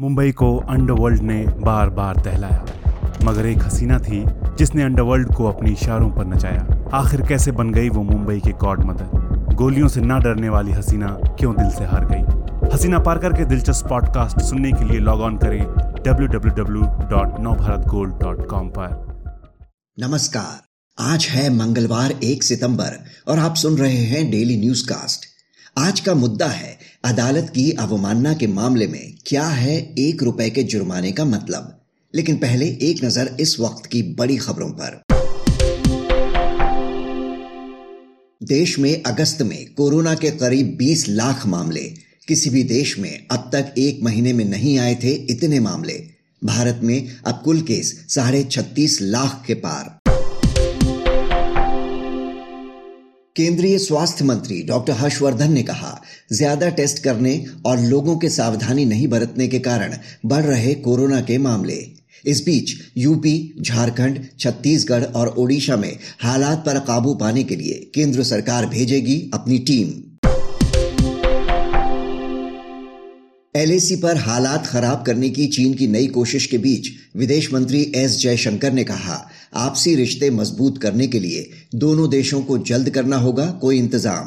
मुंबई को अंडरवर्ल्ड ने बार बार दहलाया। मगर एक हसीना थी जिसने अंडरवर्ल्ड को अपनी इशारों पर नचाया। आखिर कैसे बन गई वो मुंबई के गॉड मदर? गोलियों से ना डरने वाली हसीना क्यों दिल से हार गई? हसीना पारकर के दिलचस्प पॉडकास्ट सुनने के लिए लॉग ऑन करें www.navbharatgold.com पर। नमस्कार। आज है मंगलवार एक सितंबर और आप सुन रहे हैं डेली न्यूज़ कास्ट आज का मुद्दा है अदालत की अवमानना के मामले में क्या है एक रुपए के जुर्माने का मतलब? लेकिन पहले एक नज़र इस वक्त की बड़ी खबरों पर। देश में अगस्त में कोरोना के करीब 20 लाख मामले। किसी भी देश में अब तक एक महीने में नहीं आए थे इतने मामले। भारत में अब कुल केस साढ़े छत्तीस लाख के पार। केंद्रीय स्वास्थ्य मंत्री डॉक्टर हर्षवर्धन ने कहा, ज़्यादा टेस्ट करने और लोगों के सावधानी नहीं बरतने के कारण बढ़ रहे कोरोना के मामले। इस बीच, यूपी, झारखंड, छत्तीसगढ़ और ओडिशा में हालात पर काबू पाने के लिए केंद्र सरकार भेजेगी अपनी टीम। एलएसी पर हालात खराब करने की चीन की नई कोशिश के बीच विदेश मंत्री एस जयशंकर ने कहा आपसी रिश्ते मज़बूत करने के लिए दोनों देशों को जल्द करना होगा, कोई इंतज़ाम।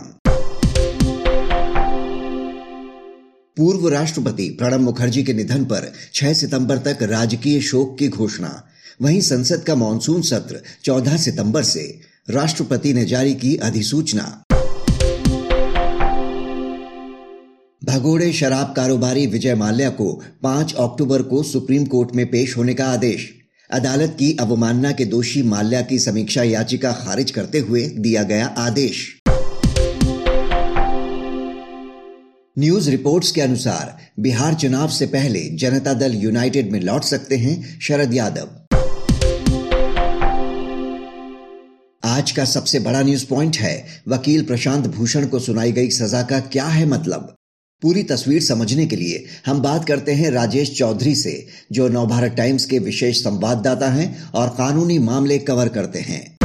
पूर्व राष्ट्रपति प्रणब मुखर्जी के निधन पर 6 सितंबर तक राजकीय शोक की घोषणा। वहीं संसद का मानसून सत्र 14 सितंबर से राष्ट्रपति ने जारी की अधिसूचना। भगोड़े शराब कारोबारी विजय माल्या को 5 अक्टूबर को सुप्रीम कोर्ट में पेश होने का आदेश। अदालत की अवमानना के दोषी माल्या की समीक्षा याचिका खारिज करते हुए दिया गया आदेश। न्यूज़ रिपोर्ट्स के अनुसार, बिहार चुनाव से पहले जनता दल यूनाइटेड में लौट सकते हैं शरद यादव। आज का सबसे बड़ा न्यूज़ पॉइंट है, वकील प्रशांत भूषण को सुनाई गई सजा का क्या है मतलब? पूरी तस्वीर समझने के लिए हम बात करते हैं राजेश चौधरी से, जो नवभारत टाइम्स के विशेष संवाददाता हैं और कानूनी मामले कवर करते हैं।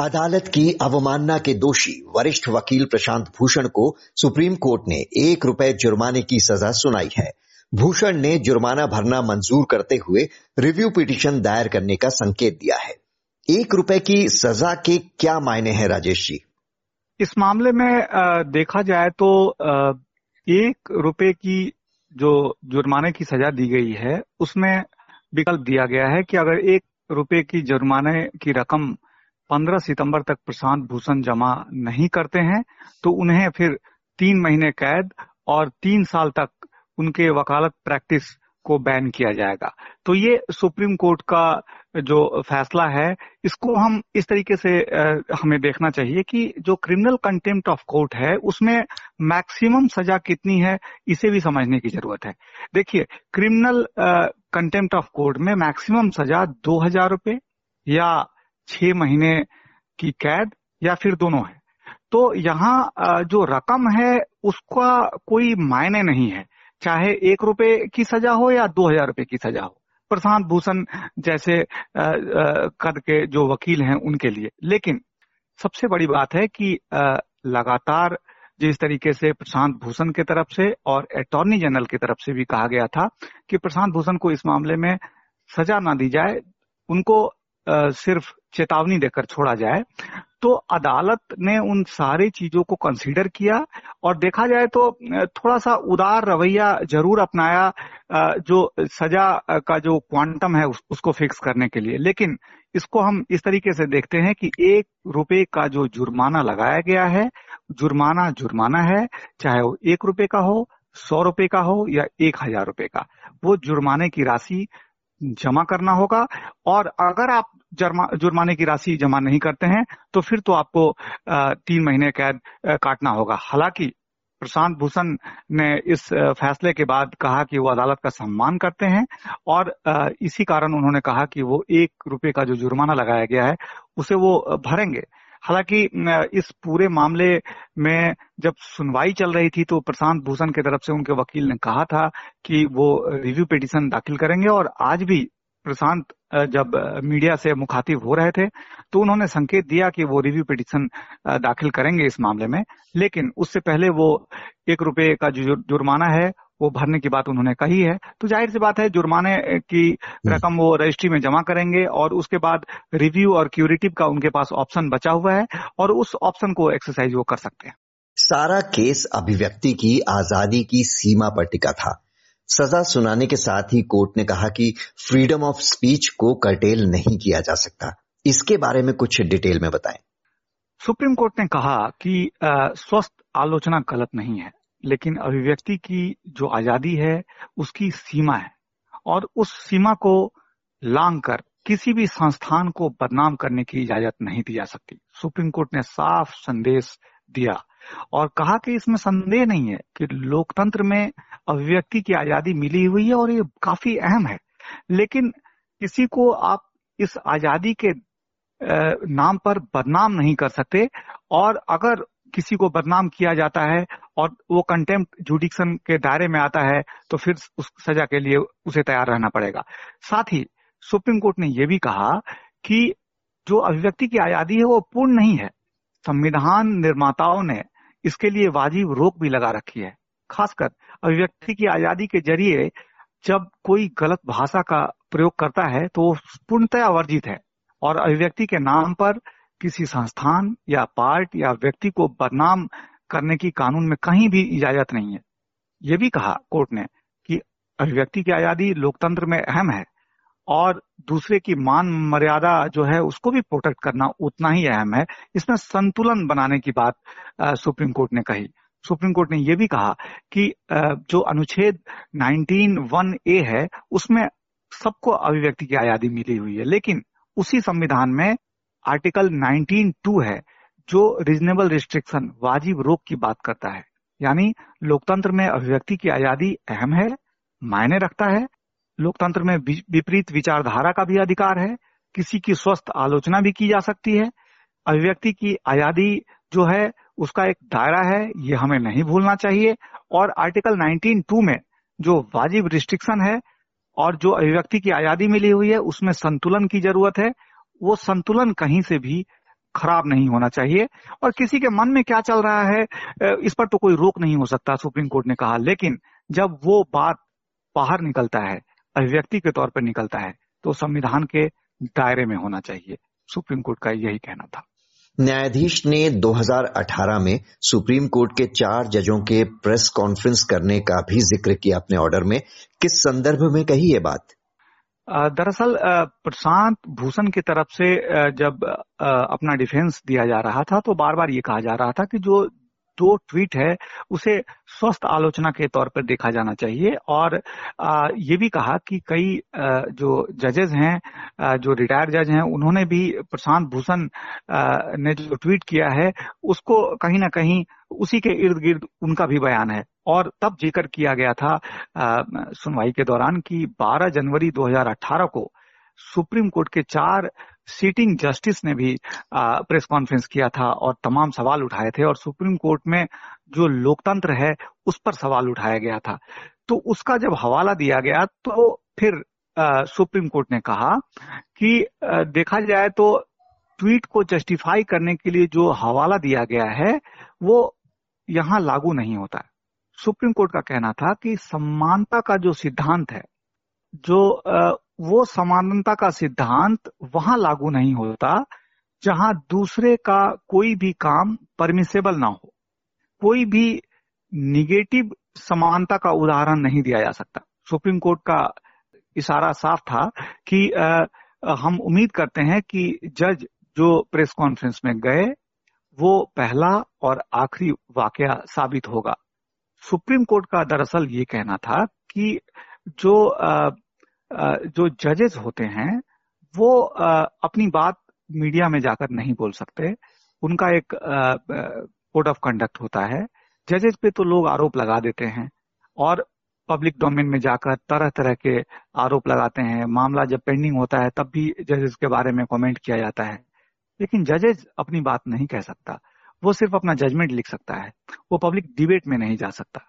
अदालत की अवमानना के दोषी वरिष्ठ वकील प्रशांत भूषण को सुप्रीम कोर्ट ने एक रुपए जुर्माने की सजा सुनाई है। भूषण ने जुर्माना भरना मंजूर करते हुए रिव्यू पिटीशन दायर करने का संकेत दिया है। एक रुपए की सजा के क्या मायने हैं राजेश जी? इस मामले में देखा जाए तो एक रुपए की जो जुर्माने की सजा दी गई है, उसमें विकल्प दिया गया है कि अगर एक रुपए की जुर्माने की रकम 15 सितंबर तक प्रशांत भूषण जमा नहीं करते हैं तो उन्हें फिर तीन महीने कैद और तीन साल तक उनके वकालत प्रैक्टिस को बैन किया जाएगा। तो ये सुप्रीम कोर्ट का जो फैसला है, इसको हम इस तरीके से हमें देखना चाहिए कि जो क्रिमिनल कंटेम्प्ट ऑफ़ कोर्ट है, उसमें मैक्सिमम सजा कितनी है, इसे भी समझने की ज़रूरत है। देखिए क्रिमिनल कंटेम्प्ट ऑफ़ कोर्ट में मैक्सिमम सजा दो हज़ार रुपये या छह महीने की कैद या फिर दोनों है। तो यहाँ जो रकम है, उसका कोई मायने नहीं है। चाहे एक रुपए की सजा हो या दो हज़ार रुपए की सजा हो। प्रशांत भूषण जैसे कद के जो वकील हैं उनके लिए। लेकिन सबसे बड़ी बात है कि लगातार जिस तरीके से प्रशांत भूषण की तरफ़ से और अटॉर्नी जनरल की तरफ़ से भी कहा गया था कि प्रशांत भूषण को इस मामले में सजा ना दी जाए, उनको सिर्फ़ चेतावनी देकर छोड़ा जाए तो अदालत ने उन सारी चीज़ों को कंसीडर किया और देखा जाए तो थोड़ा सा उदार रवैया ज़रूर अपनाया जो सजा का जो क्वांटम है उसको फिक्स करने के लिए। लेकिन इसको हम इस तरीके से देखते हैं कि एक रुपए का जो जुर्माना लगाया गया है, जुर्माना जुर्माना है, चाहे वो एक रुपए का हो, सौ रुपए का हो या एक हज़ार रुपए का, वो जुर्माने की राशि जमा करना होगा। और अगर आप जुर्माने की राशि जमा नहीं करते हैं तो फिर तो आपको तीन महीने कैद काटना होगा। हालाँकि प्रशांत भूषण ने इस फैसले के बाद कहा कि वो अदालत का सम्मान करते हैं और इसी कारण उन्होंने कहा कि वो एक रुपए का जो जुर्माना लगाया गया है, उसे वो भरेंगे। हालाँकि इस पूरे मामले में जब सुनवाई चल रही थी तो प्रशांत भूषण की तरफ़ से उनके वकील ने कहा था कि वो रिव्यू पिटिशन दाखिल करेंगे और आज भी प्रशांत जब मीडिया से मुखातिब हो रहे थे तो उन्होंने संकेत दिया कि वो रिव्यू पिटिशन दाखिल करेंगे इस मामले में। लेकिन उससे पहले वो एक रुपए का जुर्माना है वो भरने की बात उन्होंने कही है। तो ज़ाहिर सी बात है जुर्माने की हम्म। रकम वो रजिस्ट्री में जमा करेंगे और उसके बाद रिव्यू और क्यूरेटिव का उनके पास ऑप्शन बचा हुआ है और उस ऑप्शन को एक्सरसाइज वो कर सकते हैं। सारा केस अभिव्यक्ति की आज़ादी की सीमा पर टिका था। सजा सुनाने के साथ ही कोर्ट ने कहा कि फ्रीडम ऑफ़ स्पीच को कर्टेल नहीं किया जा सकता। इसके बारे में कुछ डिटेल में बताएँ। सुप्रीम कोर्ट ने कहा कि स्वस्थ आलोचना गलत नहीं है। लेकिन अभिव्यक्ति की जो आज़ादी है, उसकी सीमा है। और उस सीमा को लांग कर किसी भी संस्थान को बदनाम करने की इजाज़त नहीं दी जा सकती। सुप्रीम कोर्ट ने साफ़ संदेश दिया और कहा कि इसमें संदेह नहीं है कि लोकतंत्र में अभिव्यक्ति की आज़ादी मिली हुई है और ये काफ़ी अहम है। लेकिन किसी को आप इस आज़ादी के नाम पर बदनाम नहीं कर सकते और अगर किसी को बदनाम किया जाता है और वो कंटेम्प्ट जुडिक्शन के दायरे में आता है तो फिर उस सजा के लिए उसे तैयार रहना पड़ेगा। साथ ही सुप्रीम कोर्ट ने यह भी कहा कि जो अभिव्यक्ति की आज़ादी है वो पूर्ण नहीं है। संविधान निर्माताओं ने इसके लिए वाजिब रोक भी लगा रखी है। खासकर अभिव्यक्ति की आज़ादी के ज़रिए जब कोई गलत भाषा का प्रयोग करता है तो वो पूर्णतया वर्जित है और अभिव्यक्ति के नाम पर किसी संस्थान या पार्ट या व्यक्ति को बदनाम करने की कानून में कहीं भी इजाज़त नहीं है। ये भी कहा कोर्ट ने कि अभिव्यक्ति की आज़ादी लोकतंत्र में अहम है और दूसरे की मान मर्यादा जो है उसको भी प्रोटेक्ट करना उतना ही अहम है। इसमें संतुलन बनाने की बात सुप्रीम कोर्ट ने कही। सुप्रीम कोर्ट ने यह भी कहा कि जो अनुच्छेद 19 ए है, उसमें सबको अभिव्यक्ति की आज़ादी मिली हुई है, लेकिन उसी संविधान में आर्टिकल 19.2 है जो रीजनेबल रिस्ट्रिक्शन वाजिब रोक की बात करता है। यानी लोकतंत्र में अभिव्यक्ति की आज़ादी अहम है, मायने रखता है। लोकतंत्र में विपरीत विचारधारा का भी अधिकार है। किसी की स्वस्थ आलोचना भी की जा सकती है। अभिव्यक्ति की आज़ादी जो है, उसका एक दायरा है, ये हमें नहीं भूलना चाहिए। और आर्टिकल 19.2 में जो वाजिब रिस्ट्रिक्शन है और जो अभिव्यक्ति की आज़ादी मिली हुई है, उसमें संतुलन की ज़रूरत है। वो संतुलन कहीं से भी खराब नहीं होना चाहिए। और किसी के मन में क्या चल रहा है इस पर तो कोई रोक नहीं हो सकता, सुप्रीम कोर्ट ने कहा। लेकिन जब वो बात बाहर निकलता है, अभिव्यक्ति के तौर पर निकलता है तो संविधान के दायरे में होना चाहिए। सुप्रीम कोर्ट का यही कहना था। न्यायाधीश ने 2018 में सुप्रीम कोर्ट के चार जजों के प्रेस कॉन्फ्रेंस करने का भी ज़िक्र किया अपने ऑर्डर में। किस संदर्भ में कही ये बात? दरअसल प्रशांत भूषण की तरफ़ से जब अपना डिफेंस दिया जा रहा था तो बार बार ये कहा जा रहा था कि जो दो ट्वीट है, उसे स्वस्थ आलोचना के तौर पर देखा जाना चाहिए। और ये भी कहा कि कई जो जजेस हैं जो रिटायर्ड जज हैं, उन्होंने भी प्रशांत भूषण ने जो ट्वीट किया है, उसको कहीं ना कहीं उसी के इर्द गिर्द उनका भी बयान है। और तब ज़िक्र किया गया था सुनवाई के दौरान कि 12 जनवरी 2018 को सुप्रीम कोर्ट के चार सीटिंग जस्टिस ने भी प्रेस कॉन्फ्रेंस किया था और तमाम सवाल उठाए थे और सुप्रीम कोर्ट में जो लोकतंत्र है, उस पर सवाल उठाया गया था। तो उसका जब हवाला दिया गया तो फिर सुप्रीम कोर्ट ने कहा कि देखा जाए तो ट्वीट को जस्टिफाई करने के लिए जो हवाला दिया गया है, वो यहाँ लागू नहीं होता सुप्रीम कोर्ट का कहना था कि समानता का जो सिद्धांत है, जो वो समानता का सिद्धांत वहाँ लागू नहीं होता जहाँ दूसरे का कोई भी काम परमिसेबल ना हो। कोई भी निगेटिव समानता का उदाहरण नहीं दिया जा सकता। सुप्रीम कोर्ट का इशारा साफ़ था कि आ, हम उम्मीद करते हैं कि जज जो प्रेस कॉन्फ्रेंस में गए वो पहला और आखिरी वाकया साबित होगा। सुप्रीम कोर्ट का दरअसल ये कहना था कि जो जो जजेस होते हैं, वो अपनी बात मीडिया में जाकर नहीं बोल सकते। उनका एक कोड ऑफ़ कंडक्ट होता है। जजेस पे तो लोग आरोप लगा देते हैं और पब्लिक डोमेन में जाकर तरह तरह के आरोप लगाते हैं। मामला जब पेंडिंग होता है, तब भी जजेस के बारे में कमेंट किया जाता है। लेकिन जजेस अपनी बात नहीं कह सकता। वो सिर्फ़ अपना जजमेंट लिख सकता है। वो पब्लिक डिबेट में नहीं जा सकता।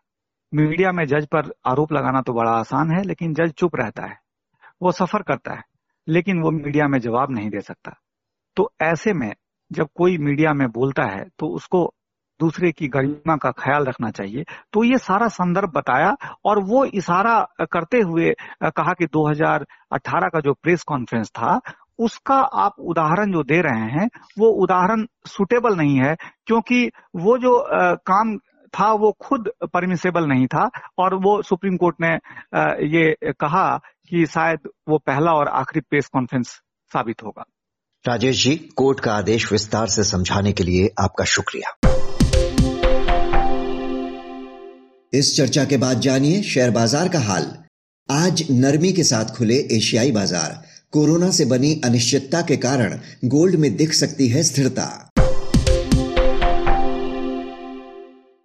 मीडिया में जज पर आरोप लगाना तो बड़ा आसान है, लेकिन जज चुप रहता है। वो सफ़र करता है, लेकिन वो मीडिया में जवाब नहीं दे सकता। तो ऐसे में जब कोई मीडिया में बोलता है तो उसको दूसरे की गरिमा का ख्याल रखना चाहिए। तो ये सारा संदर्भ बताया और वो इशारा करते हुए कहा कि 2018 का जो प्रेस कॉन्फ्रेंस था, उसका आप उदाहरण जो दे रहे हैं, वो उदाहरण सुटेबल नहीं है, क्योंकि वो जो काम था, वो खुद परमिसेबल नहीं था और वो सुप्रीम कोर्ट ने ये कहा कि शायद वो पहला और आखिरी प्रेस कॉन्फ्रेंस साबित होगा। राजेश जी, कोर्ट का आदेश विस्तार से समझाने के लिए आपका शुक्रिया। इस चर्चा के बाद जानिए शेयर बाज़ार का हाल। आज नरमी के साथ खुले एशियाई बाज़ार। कोरोना से बनी अनिश्चितता के कारण गोल्ड में दिख सकती है स्थिरता।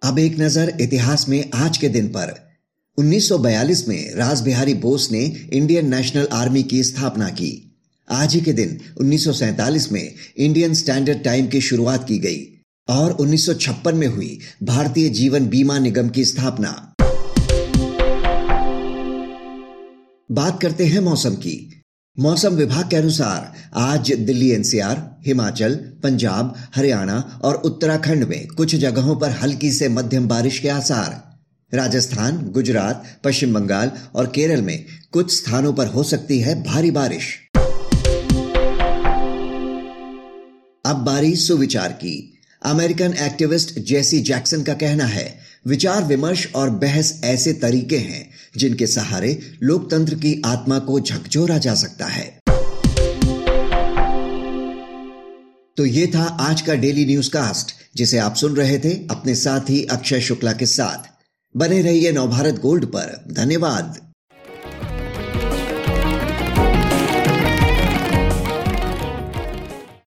अब एक नज़र इतिहास में आज के दिन पर। 1942 में राज बिहारी बोस ने इंडियन नेशनल आर्मी की स्थापना की। आज ही के दिन 1947 में इंडियन स्टैंडर्ड टाइम की शुरुआत की गई और 1956 में हुई भारतीय जीवन बीमा निगम की स्थापना। बात करते हैं मौसम की। मौसम विभाग के अनुसार आज दिल्ली एनसीआर, हिमाचल, पंजाब, हरियाणा और उत्तराखंड में कुछ जगहों पर हल्की से मध्यम बारिश के आसार। राजस्थान, गुजरात, पश्चिम बंगाल और केरल में कुछ स्थानों पर हो सकती है भारी बारिश। अब बारी सुविचार की। अमेरिकन एक्टिविस्ट जेसी जैक्सन का कहना है विचार विमर्श और बहस ऐसे तरीके हैं जिनके सहारे लोकतंत्र की आत्मा को झकझोरा जा सकता है। तो ये था आज का डेली न्यूज़ कास्ट जिसे आप सुन रहे थे अपने साथ ही अक्षय शुक्ला के साथ। बने रहिए नवभारत गोल्ड पर। धन्यवाद।